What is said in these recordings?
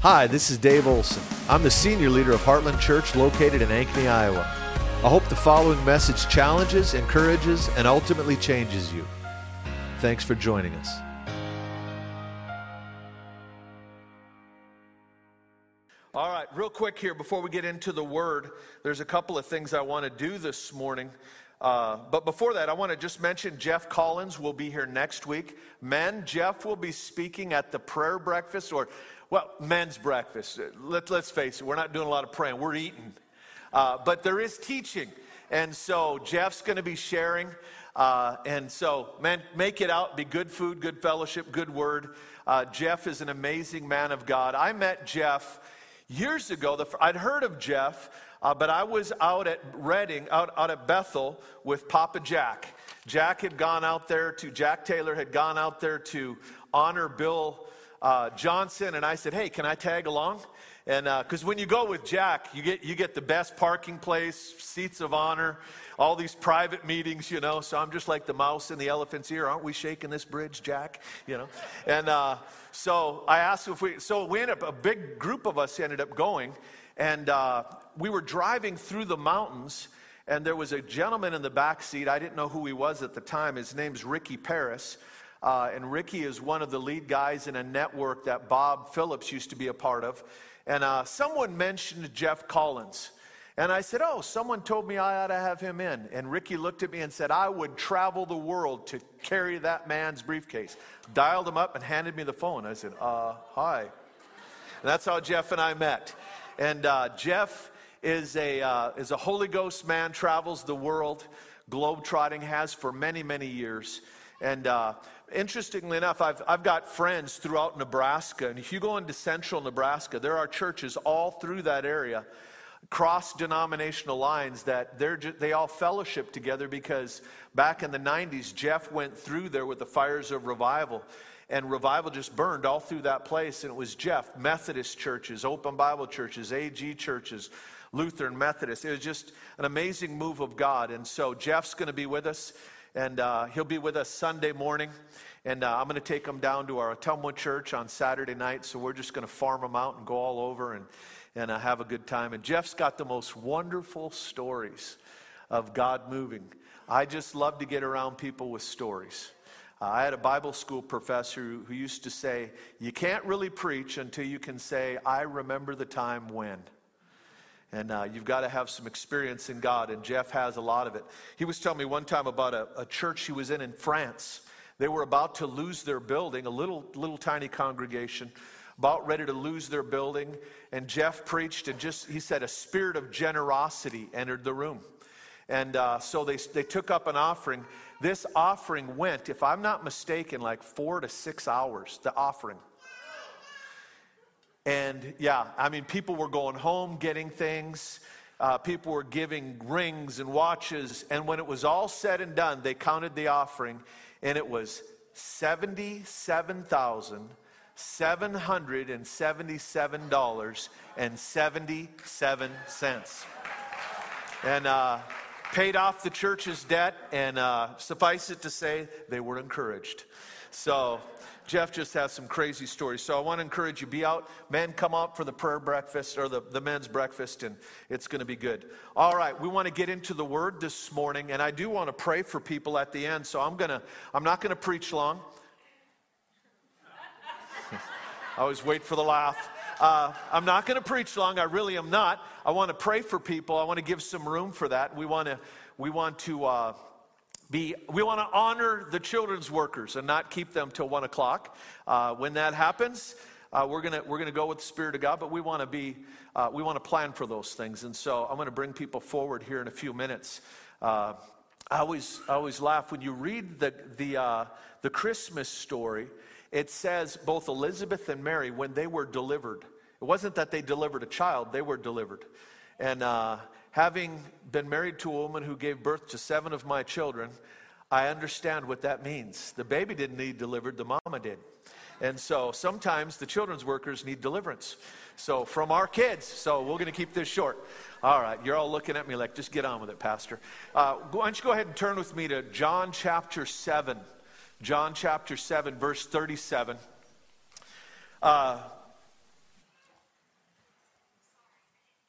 Hi, this is Dave Olson. I'm the senior leader of Heartland Church located in Ankeny, Iowa. I hope the following message challenges, encourages, and ultimately changes you. Thanks for joining us. All right, real quick here before we get into the word, there's a couple of things I want to do this morning. Uh, but before that, I want to just mention Jeff Collins will be here next week. Men, Jeff will be speaking at the prayer breakfast, or, well, men's breakfast. Let, let's face it, we're not doing a lot of praying, we're eating. Uh, but there is teaching. And so Jeff's going to be sharing. Uh, and so, man, make it out. Be good food, good fellowship, good word. Uh, Jeff is an amazing man of God. I met Jeff years ago. The, I'd heard of Jeff. Uh, but I was out at Redding, out, out at Bethel with Papa Jack. Jack had gone out there to, Jack Taylor had gone out there to honor Bill uh, Johnson. And I said, hey, can I tag along? And because uh, when you go with Jack, you get, you get the best parking place, seats of honor, all these private meetings, you know. So I'm just like the mouse in the elephant's ear. Aren't we shaking this bridge, Jack? You know. And uh, so I asked if we, so we ended up, a big group of us ended up going. And uh, we were driving through the mountains, and there was a gentleman in the back seat. I didn't know who he was at the time. His name's Ricky Paris. Uh, and Ricky is one of the lead guys in a network that Bob Phillips used to be a part of. And uh, someone mentioned Jeff Collins. And I said, Oh, someone told me I ought to have him in. And Ricky looked at me and said, I would travel the world to carry that man's briefcase. Dialed him up and handed me the phone. I said, Uh, hi. And that's how Jeff and I met. And uh, Jeff is a, uh, is a Holy Ghost man, travels the world, globetrotting, has for many, many years. And uh, interestingly enough, I've, I've got friends throughout Nebraska. And if you go into central Nebraska, there are churches all through that area, cross denominational lines, that they're just, they all fellowship together because back in the 90s, Jeff went through there with the fires of revival and revival just burned all through that place. And it was Jeff, Methodist churches, Open Bible churches, AG churches, Lutheran Methodist. It was just an amazing move of God. And so Jeff's going to be with us, and uh, he'll be with us Sunday morning. And uh, I'm going to take him down to our Ottumwa church on Saturday night. So we're just going to farm him out and go all over and, and uh, have a good time. And Jeff's got the most wonderful stories of God moving. I just love to get around people with stories. Uh, I had a Bible school professor who used to say, You can't really preach until you can say, I remember the time when. And uh, you've got to have some experience in God, and Jeff has a lot of it. He was telling me one time about a, a church he was in in France. They were about to lose their building, a little, little tiny congregation, about ready to lose their building. And Jeff preached, and just, he said, a spirit of generosity entered the room. And uh, so they, they took up an offering. This offering went, if I'm not mistaken, like four to six hours, the offering. And yeah, I mean, people were going home getting things. Uh, people were giving rings and watches. And when it was all said and done, they counted the offering, and it was $77,777.77. And uh, paid off the church's debt, and uh, suffice it to say, they were encouraged. So, Jeff just has some crazy stories. So, I want to encourage you be out. Men, come out for the prayer breakfast or the, the men's breakfast, and it's going to be good. All right, we want to get into the word this morning, and I do want to pray for people at the end. So, I'm, going to, I'm not going to preach long. I always wait for the laugh. Uh, I'm not going to preach long. I really am not. I want to pray for people. I want to give some room for that. We want to, we want to uh, be, we want to honor the children's workers and not keep them till one o'clock. Uh, when that happens, uh, we're gonna we're gonna go with the Spirit of God, but we want to be uh, we want to plan for those things. And so I'm to bring people forward here in a few minutes. Uh, I always I always laugh when you read the the uh, the Christmas story it says both Elizabeth and Mary, when they were delivered, it wasn't that they delivered a child, they were delivered. And uh, having been married to a woman who gave birth to seven of my children, I understand what that means. The baby didn't need delivered, the mama did. And so sometimes the children's workers need deliverance. So from our kids. So we're going to keep this short. All right, you're all looking at me like, just get on with it, Pastor. Uh, why don't you go ahead and turn with me to John chapter 7. John chapter 7, verse 37. Uh,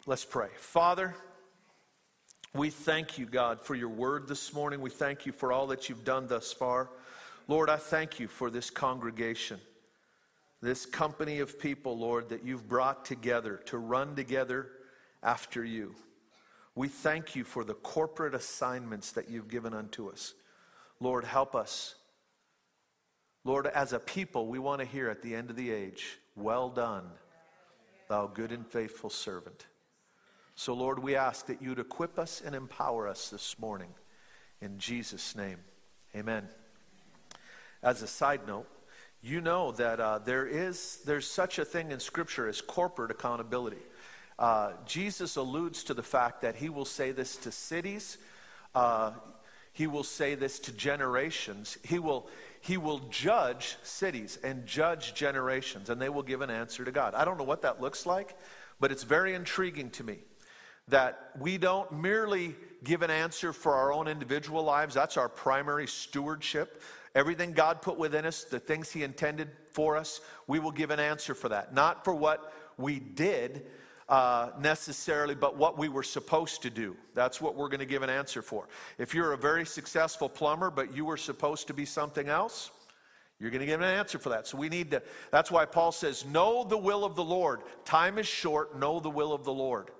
Let's pray. Father, we thank you, God, for your word this morning. We thank you for all that you've done thus far. Lord, I thank you for this congregation, this company of people, Lord, that you've brought together to run together after you. We thank you for the corporate assignments that you've given unto us. Lord, help us. Lord, as a people, we want to hear at the end of the age, well done, thou good and faithful servant. So, Lord, we ask that you'd equip us and empower us this morning. In Jesus' name, amen. As a side note, you know that uh, there is there's such a thing in Scripture as corporate accountability. Uh, Jesus alludes to the fact that he will say this to cities, uh, he will say this to generations. He will, he will judge cities and judge generations, and they will give an answer to God. I don't know what that looks like, but it's very intriguing to me that we don't merely give an answer for our own individual lives. That's our primary stewardship. Everything God put within us, the things He intended for us, we will give an answer for that. Not for what we did, uh, necessarily, but what we were supposed to do. That's what we're going to give an answer for. If you're a very successful plumber, but you were supposed to be something else, you're going to give an answer for that. So we need to, that's why Paul says, Know the will of the Lord. Time is short, know the will of the Lord.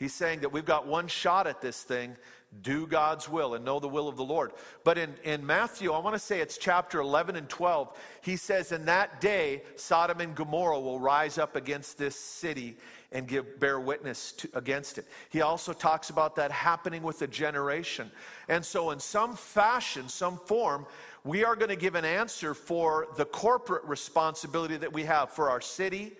He's saying that we've got one shot at this thing. Do God's will and know the will of the Lord. But in, in Matthew, I want to say it's chapter 11 and 12, he says, In that day, Sodom and Gomorrah will rise up against this city and give, bear witness to, against it. He also talks about that happening with a generation. And so, in some fashion, some form, we are going to give an answer for the corporate responsibility that we have for our city,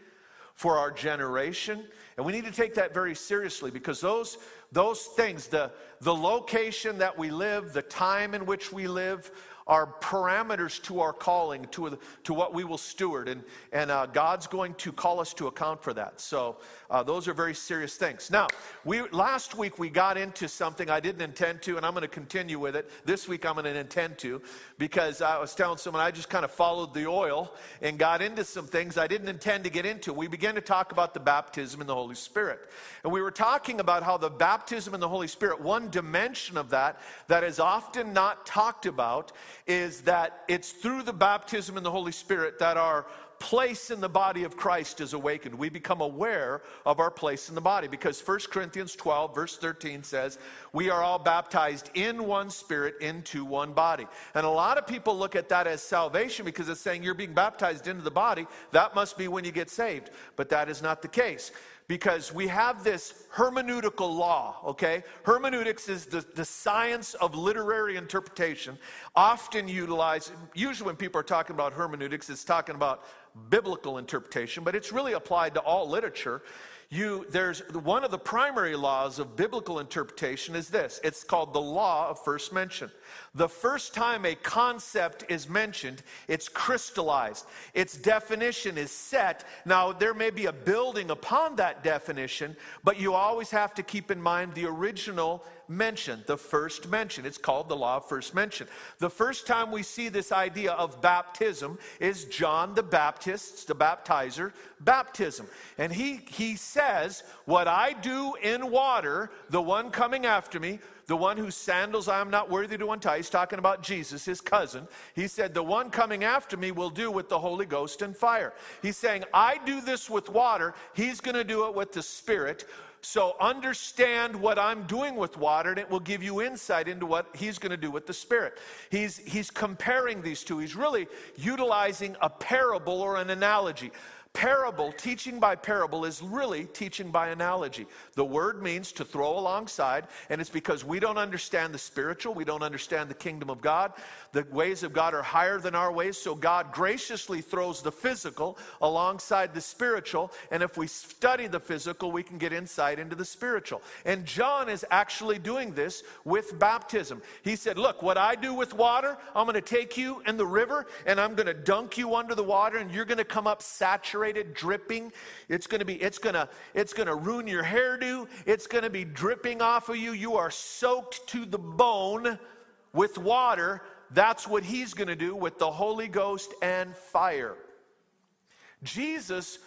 for our generation. And we need to take that very seriously because those, those things, the, the location that we live, the time in which we live, are parameters to our calling, to, to what we will steward. And, and uh, God's going to call us to account for that. So uh, those are very serious things. Now, we, last week we got into something I didn't intend to, and I'm going to continue with it. This week I'm going to intend to because I was telling someone I just kind of followed the oil and got into some things I didn't intend to get into. We began to talk about the baptism in the Holy Spirit. And we were talking about how the baptism in the Holy Spirit, one dimension of that that is often not talked about, is that it's through the baptism in the Holy Spirit that our place in the body of Christ is awakened. We become aware of our place in the body because 1 Corinthians 12, verse 13 says, We are all baptized in one spirit into one body. And a lot of people look at that as salvation because it's saying you're being baptized into the body. That must be when you get saved. But that is not the case because we have this hermeneutical law, okay? Hermeneutics is the, the science of literary interpretation, often utilized, usually when people are talking about hermeneutics, it's talking about biblical interpretation, but it's really applied to all literature. You, there's one of the primary laws of biblical interpretation is this. It's called the law of first mention. The first time a concept is mentioned, it's crystallized. Its definition is set. Now, there may be a building upon that definition, but you always have to keep in mind the original mention, the first mention. It's called the law of first mention. The first time we see this idea of baptism is John the Baptist, the baptizer, baptism. And he, he says, What I do in water, the one coming after me, the one whose sandals I am not worthy to untie. He's talking about Jesus, his cousin. He said, The one coming after me will do with the Holy Ghost and fire. He's saying, I do this with water, he's going to do it with the Spirit. So understand what I'm doing with water, and it will give you insight into what he's going to do with the Spirit. He's, he's comparing these two. He's really utilizing a parable or an analogy. Parable, teaching by parable, is really teaching by analogy. The word means to throw alongside, and it's because we don't understand the spiritual, we don't understand the kingdom of God. The ways of God are higher than our ways, so God graciously throws the physical alongside the spiritual, and if we study the physical, we can get insight into the spiritual. And John is actually doing this with baptism. He said, Look, what I do with water, I'm going to take you in the river, and I'm going to dunk you under the water, and you're going to come up saturated saturated, dripping. It's going to be, it's going to, it's going to ruin your hairdo. It's going to be dripping off of you. You are soaked to the bone with water. That's what he's going to do with the Holy Ghost and fire. Jesus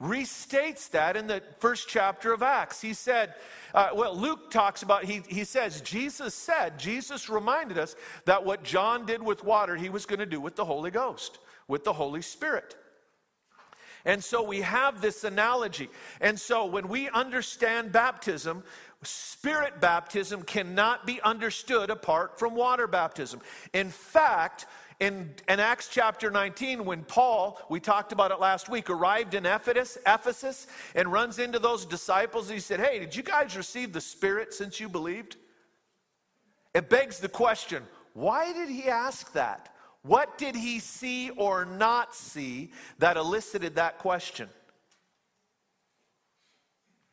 restates that in the first chapter of Acts. He said, uh, well, Luke talks about, he, he says, Jesus said, Jesus reminded us that what John did with water, he was going to do with the Holy Ghost, with the Holy Spirit. And so we have this analogy. And so when we understand baptism, spirit baptism cannot be understood apart from water baptism. In fact, in, in, Acts chapter 19, when Paul, we talked about it last week, arrived in Ephesus, Ephesus and runs into those disciples, he said, Hey, did you guys receive the Spirit since you believed? It begs the question why did he ask that? What did he see or not see that elicited that question?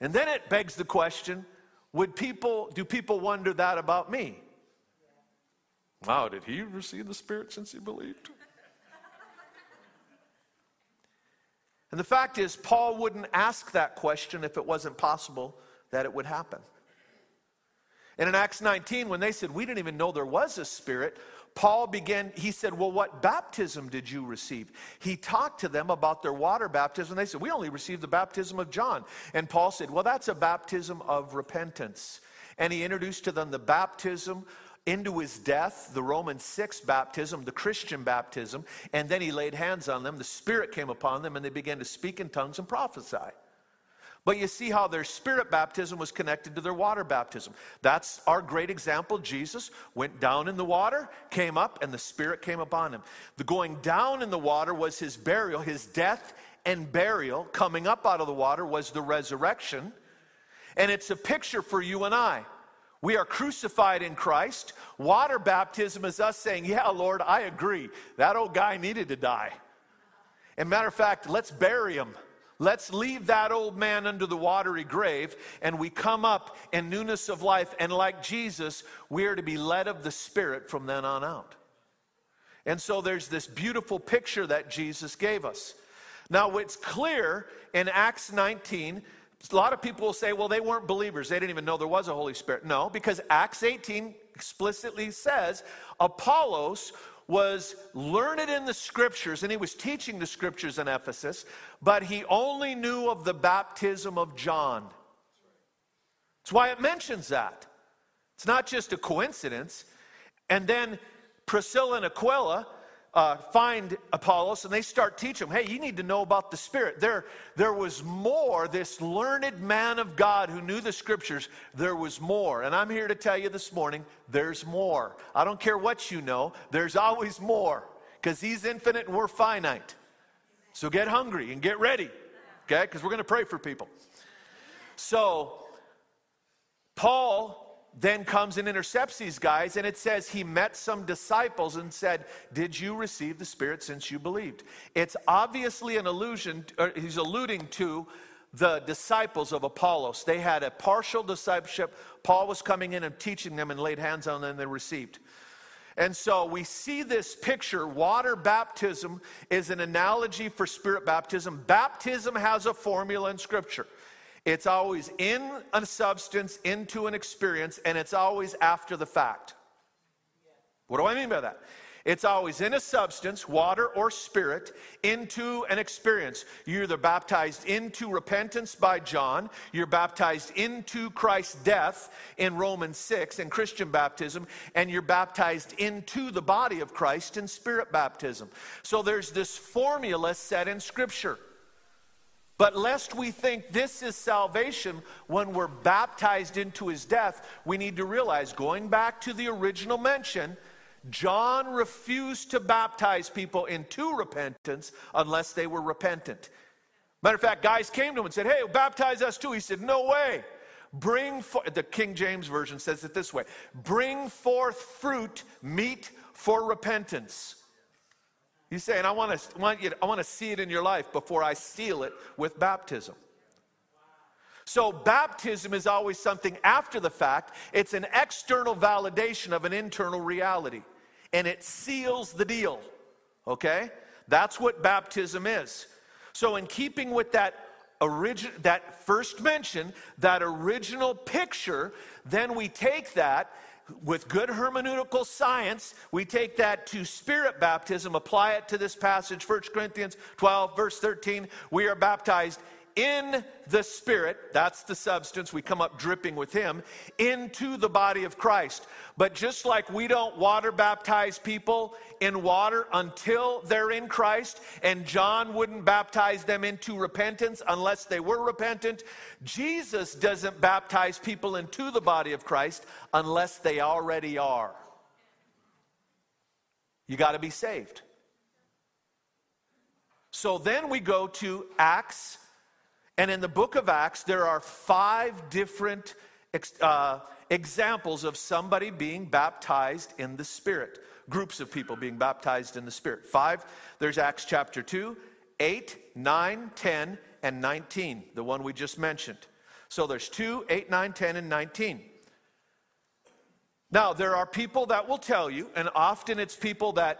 And then it begs the question would people, do people wonder that about me? Wow, did he receive the Spirit since he believed? And the fact is, Paul wouldn't ask that question if it wasn't possible that it would happen. And in Acts 19, when they said, We didn't even know there was a Spirit, Paul began, he said, Well, what baptism did you receive? He talked to them about their water baptism. They said, We only received the baptism of John. And Paul said, Well, that's a baptism of repentance. And he introduced to them the baptism into his death, the Roman 6 baptism, the Christian baptism, and then he laid hands on them. The Spirit came upon them, and they began to speak in tongues and prophesy. But you see how their spirit baptism was connected to their water baptism. That's our great example. Jesus went down in the water, came up, and the Spirit came upon him. The going down in the water was his burial, his death and burial. Coming up out of the water was the resurrection. And it's a picture for you and I. We are crucified in Christ. Water baptism is us saying, Yeah, Lord, I agree. That old guy needed to die. And matter of fact, let's bury him. Let's leave that old man under the watery grave and we come up in newness of life. And like Jesus, we are to be led of the Spirit from then on out. And so there's this beautiful picture that Jesus gave us. Now, it's clear in Acts 19 a lot of people will say, well, they weren't believers. They didn't even know there was a Holy Spirit. No, because Acts 18 explicitly says Apollos was learned in the scriptures and he was teaching the scriptures in Ephesus, but he only knew of the baptism of John. That's why it mentions that. It's not just a coincidence. And then Priscilla and Aquila uh, find Apollos and they start teaching him, hey, you need to know about the Spirit. There, there was more, this learned man of God who knew the scriptures, there was more. And I'm here to tell you this morning, there's more. I don't care what you know, there's always more because he's infinite and we're finite. So get hungry and get ready, okay? Because we're going to pray for people. So, Paul then comes and intercepts these guys, and it says he met some disciples and said, Did you receive the Spirit since you believed? It's obviously an allusion, he's alluding to the disciples of Apollos. They had a partial discipleship. Paul was coming in and teaching them and laid hands on them, and they received. And so we see this picture. Water baptism is an analogy for spirit baptism. Baptism has a formula in Scripture. It's always in a substance, into an experience, and it's always after the fact. What do I mean by that? It's always in a substance, water or spirit, into an experience. You're either baptized into repentance by John, you're baptized into Christ's death in Romans 6 in Christian baptism, and you're baptized into the body of Christ in spirit baptism. So there's this formula set in Scripture. But lest we think this is salvation when we're baptized into his death, we need to realize, going back to the original mention, John refused to baptize people into repentance unless they were repentant. Matter of fact, guys came to him and said, Hey, baptize us too. He said, No way. Bring forth, the King James Version says it this way bring forth fruit, meet for repentance. He's saying, I want to, want you to, I want to see it in your life before I seal it with baptism. So, baptism is always something after the fact. It's an external validation of an internal reality, and it seals the deal. Okay? That's what baptism is. So, in keeping with that origin, that first mention, that original picture, then we take that with good hermeneutical science, we take that to spirit baptism, apply it to this passage, 1 Corinthians 12, verse 13. We are baptized in the Spirit, that's the substance, we come up dripping with Him, into the body of Christ. But just like we don't water baptize people in water until they're in Christ, and John wouldn't baptize them into repentance unless they were repentant, Jesus doesn't baptize people into the body of Christ unless they already are. You got to be saved. So then we go to Acts, and in the book of Acts, there are five different uh, examples of somebody being baptized in the Spirit, groups of people being baptized in the Spirit. Five, there's Acts chapter 2, 8, 9, 10, and 19, the one we just mentioned. So there's 2, 8, 9, 10, and 19. Now, there are people that will tell you, and often it's people that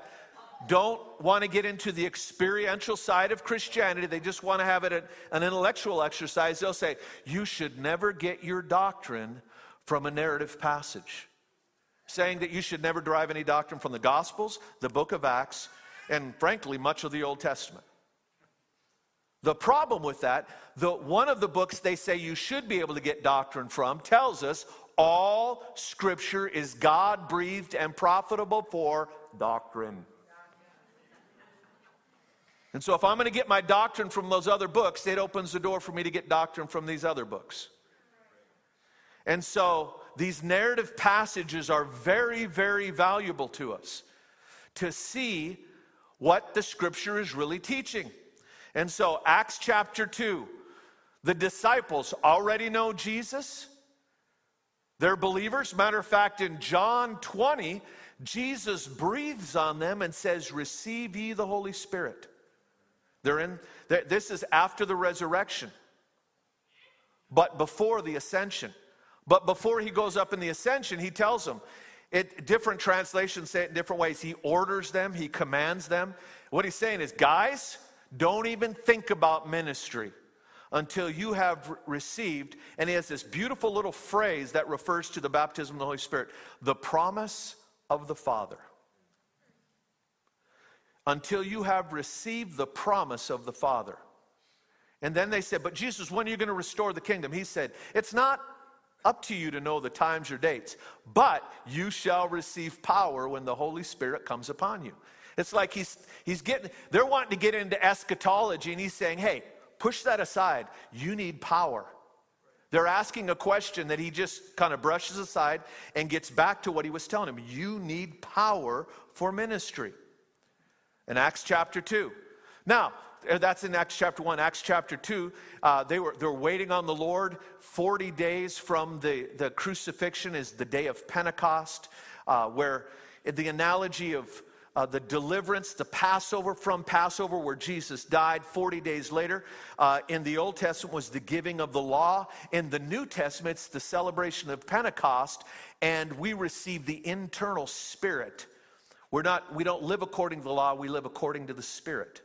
don't want to get into the experiential side of Christianity. They just want to have it an intellectual exercise. They'll say, You should never get your doctrine from a narrative passage. Saying that you should never derive any doctrine from the Gospels, the book of Acts, and frankly, much of the Old Testament. The problem with that, the, one of the books they say you should be able to get doctrine from tells us all scripture is God breathed and profitable for doctrine. And so, if I'm going to get my doctrine from those other books, it opens the door for me to get doctrine from these other books. And so, these narrative passages are very, very valuable to us to see what the scripture is really teaching. And so, Acts chapter 2, the disciples already know Jesus. They're believers. Matter of fact, in John 20, Jesus breathes on them and says, Receive ye the Holy Spirit. They're in, they're, this is after the resurrection, but before the ascension. But before he goes up in the ascension, he tells them, it, different translations say it in different ways. He orders them, he commands them. What he's saying is, guys, don't even think about ministry until you have received, and he has this beautiful little phrase that refers to the baptism of the Holy Spirit the promise of the Father until you have received the promise of the Father. And then they said, But Jesus, when are you going to restore the kingdom? He said, It's not up to you to know the times or dates, but you shall receive power when the Holy Spirit comes upon you. It's like he's, he's getting, they're wanting to get into eschatology, and he's saying, Hey, push that aside. You need power. They're asking a question that he just kind of brushes aside and gets back to what he was telling them. You need power for ministry in Acts chapter 2. Now, uh, that's in Acts chapter 1. Acts chapter 2, uh, they, were, they were waiting on the Lord. 40 days from the, the crucifixion is the day of Pentecost, uh, where the analogy of uh, the deliverance, the Passover from Passover, where Jesus died 40 days later. Uh, in the Old Testament was the giving of the law. In the New Testament, it's the celebration of Pentecost, and we receive the internal spirit we're not, we don't live according to the law, we live according to the Spirit.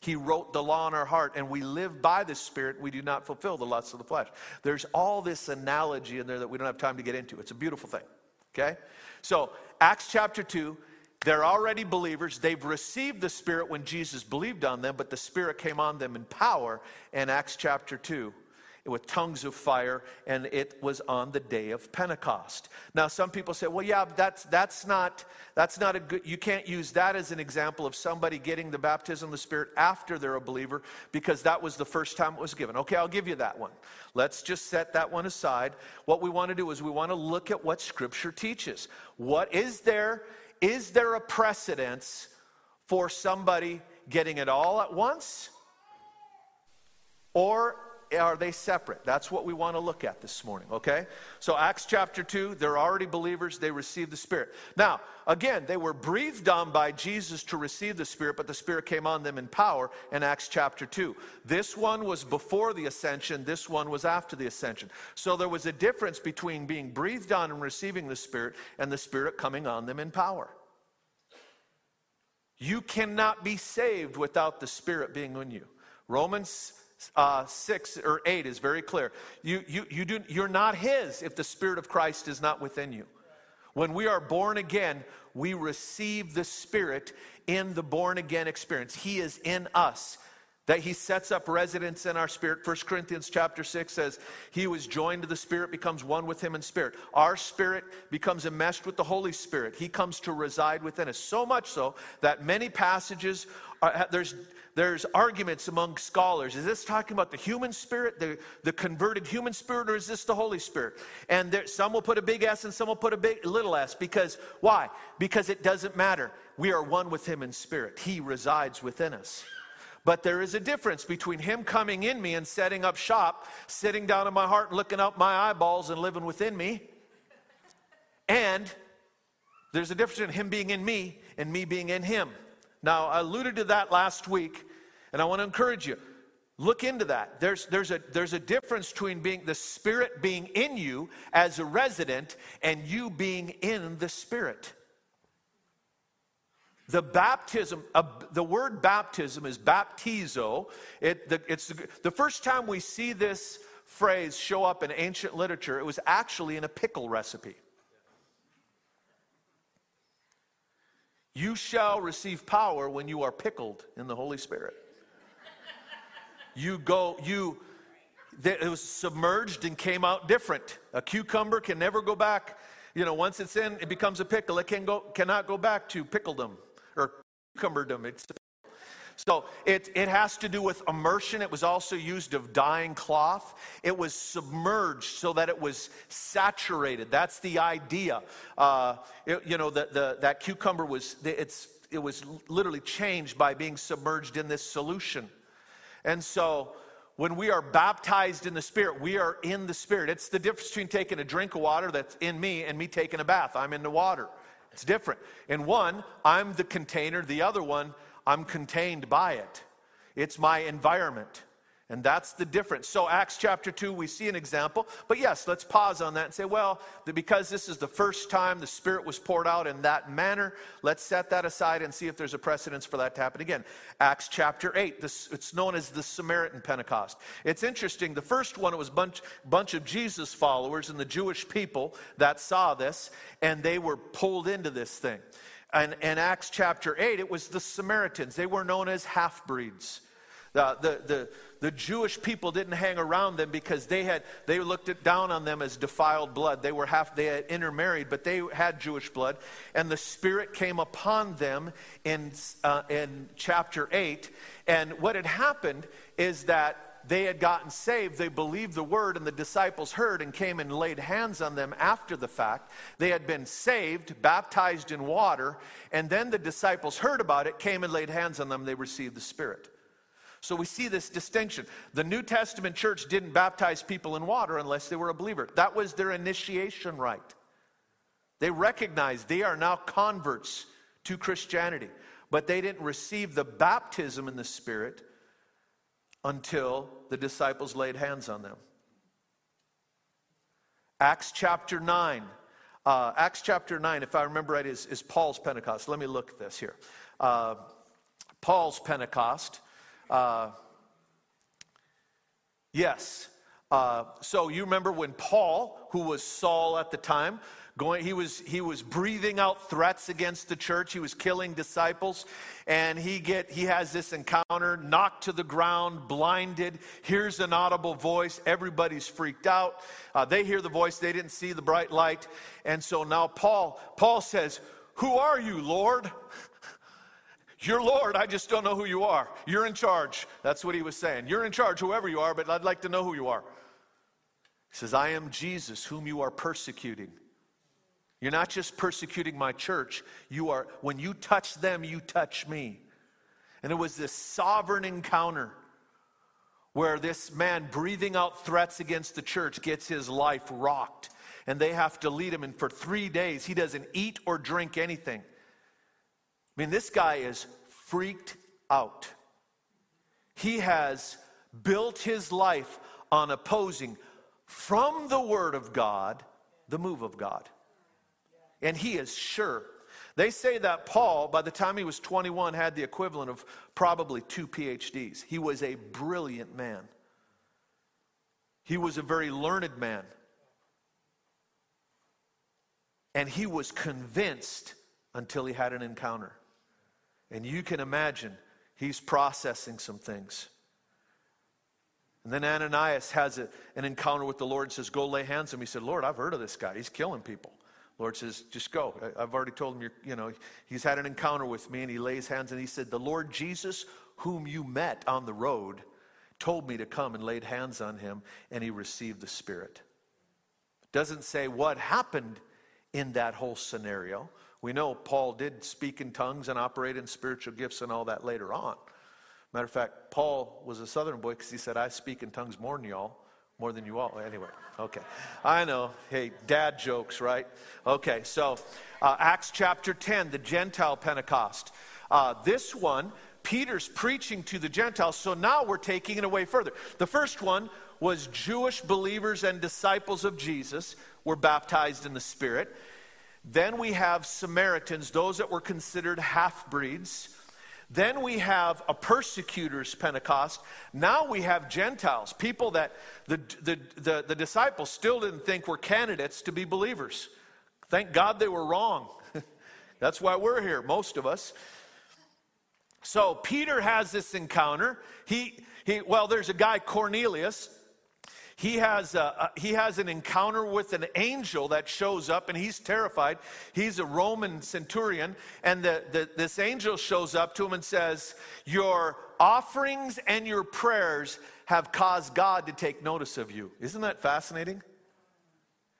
He wrote the law in our heart, and we live by the Spirit. We do not fulfill the lusts of the flesh. There's all this analogy in there that we don't have time to get into. It's a beautiful thing. Okay? So, Acts chapter 2, they're already believers. They've received the Spirit when Jesus believed on them, but the Spirit came on them in power in Acts chapter 2 with tongues of fire, and it was on the day of Pentecost. Now, some people say, well, yeah, that's, that's, not, that's not a good, you can't use that as an example of somebody getting the baptism of the Spirit after they're a believer because that was the first time it was given. Okay, I'll give you that one. Let's just set that one aside. What we want to do is we want to look at what Scripture teaches. What is there? Is there a precedence for somebody getting it all at once? Or are they separate? That's what we want to look at this morning, okay? So, Acts chapter 2, they're already believers, they received the Spirit. Now, again, they were breathed on by Jesus to receive the Spirit, but the Spirit came on them in power in Acts chapter 2. This one was before the ascension, this one was after the ascension. So, there was a difference between being breathed on and receiving the Spirit and the Spirit coming on them in power. You cannot be saved without the Spirit being in you. Romans uh, 6 or 8 is very clear. You, you, you do, you're not His if the Spirit of Christ is not within you. When we are born again, we receive the Spirit in the born again experience. He is in us. that he sets up residence in our spirit 1 corinthians chapter 6 says he was joined to the spirit becomes one with him in spirit our spirit becomes enmeshed with the holy spirit he comes to reside within us so much so that many passages Uh, are, there's there's arguments among scholars. Is this talking about the human spirit the, the converted human spirit or is this the holy spirit? And there, some will put a big s and some will put a big little s because why? Because it doesn't matter. We are one with him in spirit. He resides within us. But there is a difference between him coming in me and setting up shop, sitting down in my heart looking up my eyeballs and living within me. And there's a difference in him being in me and me being in him. Now, I alluded to that last week, and I want to encourage you. Look into that. There's, there's, a, there's a difference between being the Spirit being in you as a resident and you being in the Spirit. The baptism, uh, the word baptism is baptizo. It, the, it's the, the first time we see this phrase show up in ancient literature, it was actually in a pickle recipe. You shall receive power when you are pickled in the Holy Spirit. You go, you, it was submerged and came out different. A cucumber can never go back. You know, once it's in, it becomes a pickle. It can go, cannot go back to pickledom or cucumberdom. It's, so it, it has to do with immersion. It was also used of dyeing cloth. It was submerged so that it was saturated. That's the idea. Uh, it, you know, the, the, that cucumber was, it's, it was literally changed by being submerged in this solution. And so when we are baptized in the Spirit, we are in the Spirit. It's the difference between taking a drink of water that's in me and me taking a bath. I'm in the water. It's different. In one, I'm the container, the other one, I'm contained by it. It's my environment. And that's the difference. So, Acts chapter 2, we see an example. But yes, let's pause on that and say, well, because this is the first time the Spirit was poured out in that manner, let's set that aside and see if there's a precedence for that to happen again. Acts chapter 8, this, it's known as the Samaritan Pentecost. It's interesting. The first one, it was a bunch, bunch of Jesus followers and the Jewish people that saw this, and they were pulled into this thing. And in Acts chapter 8, it was the Samaritans. They were known as half breeds. The, the, the, the Jewish people didn't hang around them because they had they looked it down on them as defiled blood. They were half they had intermarried, but they had Jewish blood, and the Spirit came upon them in uh, in chapter eight. And what had happened is that they had gotten saved. They believed the word, and the disciples heard and came and laid hands on them after the fact. They had been saved, baptized in water, and then the disciples heard about it, came and laid hands on them. They received the Spirit. So we see this distinction. The New Testament church didn't baptize people in water unless they were a believer. That was their initiation rite. They recognized they are now converts to Christianity, but they didn't receive the baptism in the Spirit until the disciples laid hands on them. Acts chapter 9. Uh, Acts chapter 9, if I remember right, is, is Paul's Pentecost. Let me look at this here. Uh, Paul's Pentecost uh, yes. Uh, so you remember when Paul, who was Saul at the time, going, he was he was breathing out threats against the church. He was killing disciples, and he get he has this encounter, knocked to the ground, blinded. Hears an audible voice. Everybody's freaked out. Uh, they hear the voice. They didn't see the bright light, and so now Paul Paul says, "Who are you, Lord?" You're Lord, I just don't know who you are. You're in charge. That's what he was saying. You're in charge, whoever you are, but I'd like to know who you are. He says, I am Jesus, whom you are persecuting. You're not just persecuting my church. You are, when you touch them, you touch me. And it was this sovereign encounter where this man breathing out threats against the church gets his life rocked. And they have to lead him. And for three days, he doesn't eat or drink anything. I mean, this guy is freaked out. He has built his life on opposing from the Word of God the move of God. And he is sure. They say that Paul, by the time he was 21, had the equivalent of probably two PhDs. He was a brilliant man, he was a very learned man. And he was convinced until he had an encounter. And you can imagine he's processing some things. And then Ananias has a, an encounter with the Lord and says, Go lay hands on him. He said, Lord, I've heard of this guy. He's killing people. Lord says, just go. I, have already told him, you know, he's had an encounter with me and he lays hands and he said, the Lord Jesus, whom you met on the road, told me to come and laid hands on him and he received the Spirit. Doesn't say what happened in that whole scenario. We know Paul did speak in tongues and operate in spiritual gifts and all that later on. Matter of fact, Paul was a southern boy because he said, I speak in tongues more than y'all. More than you all. Anyway, okay. I know. Hey, dad jokes, right? Okay, so uh, Acts chapter 10, the Gentile Pentecost. Uh, this one, Peter's preaching to the Gentiles, so now we're taking it away further. The first one was Jewish believers and disciples of Jesus were baptized in the Spirit. Then we have Samaritans, those that were considered half breeds. Then we have a persecutor's Pentecost. Now we have Gentiles, people that the, the, the, the, disciples still didn't think were candidates to be believers. Thank God they were wrong. That's why we're here, most of us. So Peter has this encounter. He, he well, there's a guy, Cornelius he has, a, he has an encounter with an angel that shows up and he's terrified. He's a Roman centurion, and the, the, this angel shows up to him and says, Your offerings and your prayers have caused God to take notice of you. Isn't that fascinating?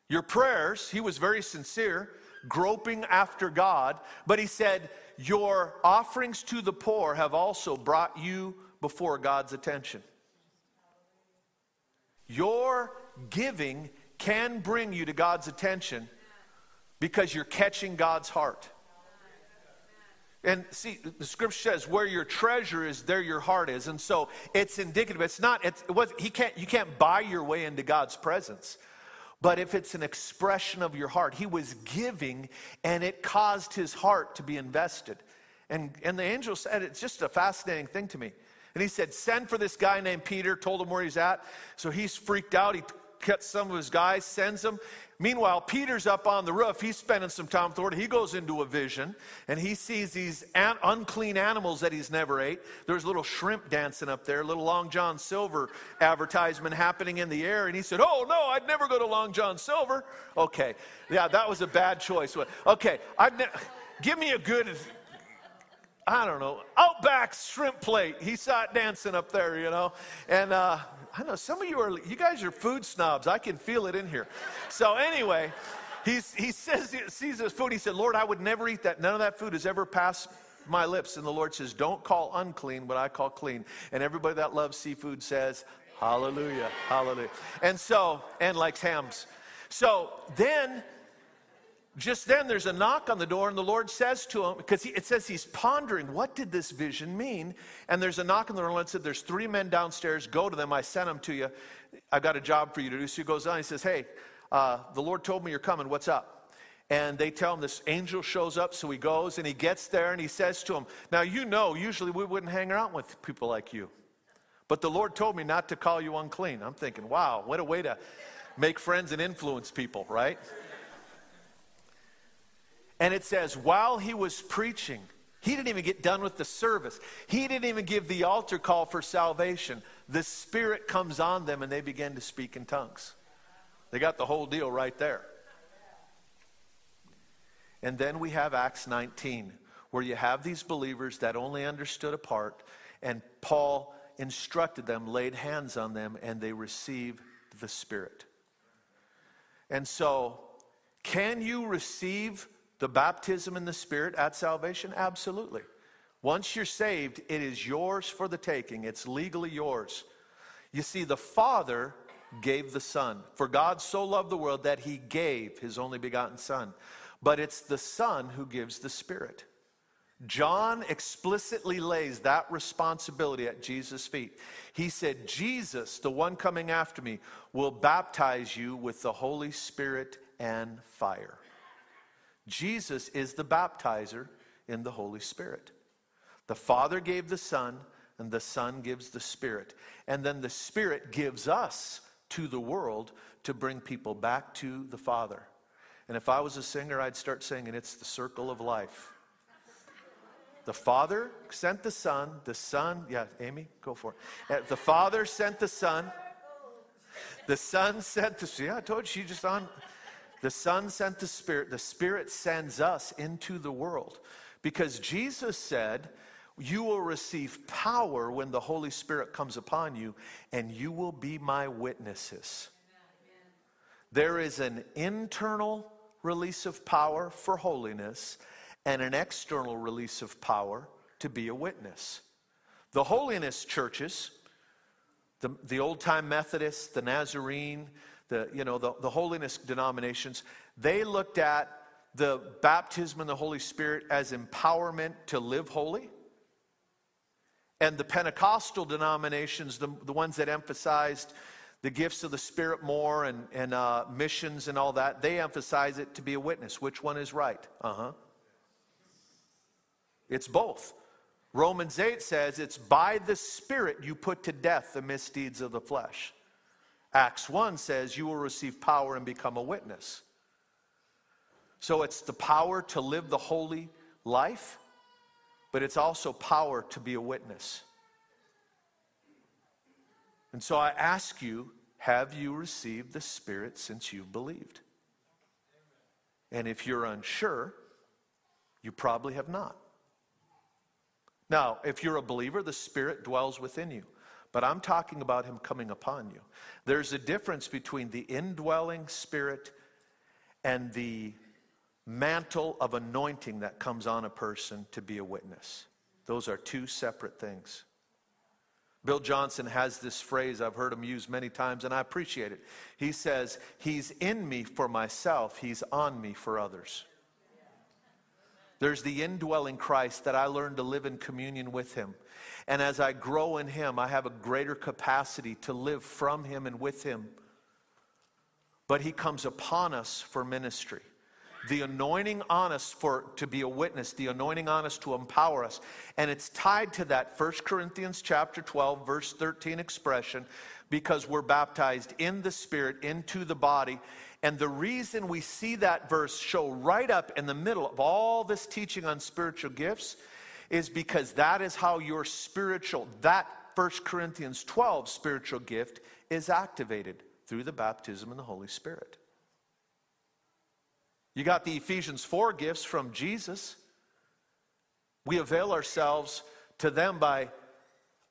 Your prayers, he was very sincere, groping after God, but he said, Your offerings to the poor have also brought you before God's attention. Your giving can bring you to God's attention because you're catching God's heart. And see, the scripture says, "Where your treasure is, there your heart is." And so it's indicative. It's not. It's, it was, he can't. You can't buy your way into God's presence. But if it's an expression of your heart, he was giving, and it caused his heart to be invested. And and the angel said, "It's just a fascinating thing to me." And he said, Send for this guy named Peter, told him where he's at. So he's freaked out. He gets some of his guys, sends them. Meanwhile, Peter's up on the roof. He's spending some time with the Lord. He goes into a vision and he sees these an- unclean animals that he's never ate. There's little shrimp dancing up there, little Long John Silver advertisement happening in the air. And he said, Oh, no, I'd never go to Long John Silver. Okay. Yeah, that was a bad choice. Okay. I'd ne- give me a good I don't know, Outback shrimp plate. He saw it dancing up there, you know. And uh, I know some of you are, you guys are food snobs. I can feel it in here. So anyway, he's, he says, he sees this food. He said, Lord, I would never eat that. None of that food has ever passed my lips. And the Lord says, Don't call unclean what I call clean. And everybody that loves seafood says, Hallelujah, hallelujah. And so, and likes hams. So then just then there's a knock on the door, and the Lord says to him, because it says he's pondering, what did this vision mean? And there's a knock on the door, and the Lord said, There's three men downstairs, go to them, I sent them to you. I've got a job for you to do. So he goes on, he says, Hey, uh, the Lord told me you're coming, what's up? And they tell him this angel shows up, so he goes and he gets there and he says to him, Now you know, usually we wouldn't hang around with people like you. But the Lord told me not to call you unclean. I'm thinking, wow, what a way to make friends and influence people, right? And it says, while he was preaching, he didn't even get done with the service. He didn't even give the altar call for salvation. The Spirit comes on them and they begin to speak in tongues. They got the whole deal right there. And then we have Acts 19, where you have these believers that only understood a part, and Paul instructed them, laid hands on them, and they received the Spirit. And so, can you receive the baptism in the Spirit at salvation? Absolutely. Once you're saved, it is yours for the taking, it's legally yours. You see, the Father gave the Son. For God so loved the world that he gave his only begotten Son. But it's the Son who gives the Spirit. John explicitly lays that responsibility at Jesus' feet. He said, Jesus, the one coming after me, will baptize you with the Holy Spirit and fire. Jesus is the baptizer in the Holy Spirit. The Father gave the Son, and the Son gives the Spirit. And then the Spirit gives us to the world to bring people back to the Father. And if I was a singer, I'd start singing, It's the circle of life. The Father sent the Son. The Son, yeah, Amy, go for it. Uh, the Father sent the Son. The Son sent the, yeah, I told you, she just on. The Son sent the Spirit. The Spirit sends us into the world. Because Jesus said, You will receive power when the Holy Spirit comes upon you, and you will be my witnesses. There is an internal release of power for holiness and an external release of power to be a witness. The holiness churches, the, the old time Methodists, the Nazarene, the, you know, the, the holiness denominations, they looked at the baptism in the Holy Spirit as empowerment to live holy. And the Pentecostal denominations, the, the ones that emphasized the gifts of the Spirit more and, and uh, missions and all that, they emphasize it to be a witness. Which one is right? Uh huh. It's both. Romans 8 says it's by the Spirit you put to death the misdeeds of the flesh. Acts 1 says you will receive power and become a witness. So it's the power to live the holy life, but it's also power to be a witness. And so I ask you, have you received the Spirit since you've believed? And if you're unsure, you probably have not. Now, if you're a believer, the Spirit dwells within you. But I'm talking about Him coming upon you. There's a difference between the indwelling Spirit and the mantle of anointing that comes on a person to be a witness. Those are two separate things. Bill Johnson has this phrase I've heard him use many times, and I appreciate it. He says, He's in me for myself, He's on me for others. There's the indwelling Christ that I learned to live in communion with Him. And as I grow in Him, I have a greater capacity to live from Him and with Him. But He comes upon us for ministry the anointing on us for to be a witness the anointing on us to empower us. And it's tied to that 1 corinthians chapter 12 verse 13 expression because we're baptized in the spirit into the body. And the reason we see that verse show right up in the middle of all this teaching on spiritual gifts is because that is how your spiritual that 1 corinthians 12 spiritual gift is activated through the baptism in the holy spirit you got the Ephesians 4 gifts from Jesus. We avail ourselves to them by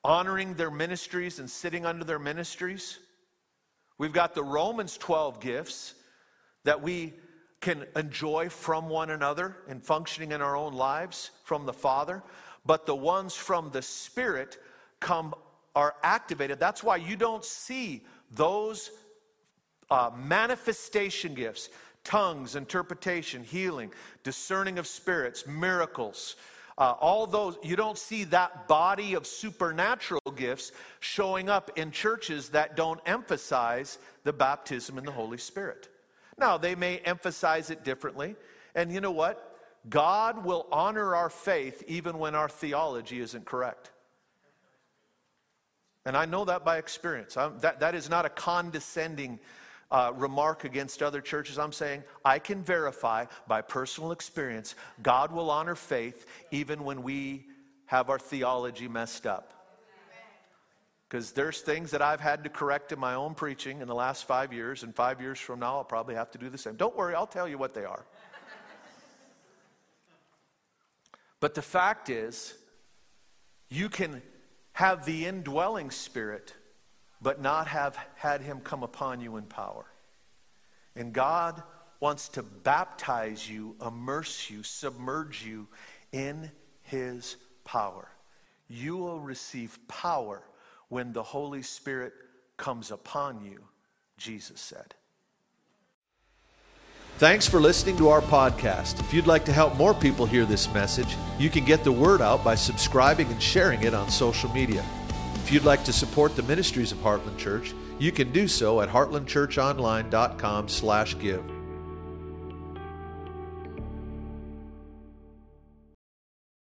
honoring their ministries and sitting under their ministries. We've got the Romans 12 gifts that we can enjoy from one another and functioning in our own lives from the Father. But the ones from the Spirit come are activated. That's why you don't see those uh, manifestation gifts tongues, interpretation, healing, discerning of spirits, miracles. Uh, all those, you don't see that body of supernatural gifts showing up in churches that don't emphasize the baptism in the Holy Spirit. Now, they may emphasize it differently. And you know what? God will honor our faith even when our theology isn't correct. And I know that by experience. I'm, that, that is not a condescending uh, remark against other churches. I'm saying I can verify by personal experience God will honor faith even when we have our theology messed up. Because there's things that I've had to correct in my own preaching in the last five years, and five years from now, I'll probably have to do the same. Don't worry, I'll tell you what they are. but the fact is, you can have the indwelling spirit but not have had him come upon you in power. And God wants to baptize you, immerse you, submerge you in his power. You will receive power when the Holy Spirit comes upon you, Jesus said. Thanks for listening to our podcast. If you'd like to help more people hear this message, you can get the word out by subscribing and sharing it on social media. If you'd like to support the ministries of Heartland Church, you can do so at heartlandchurchonline.com/give.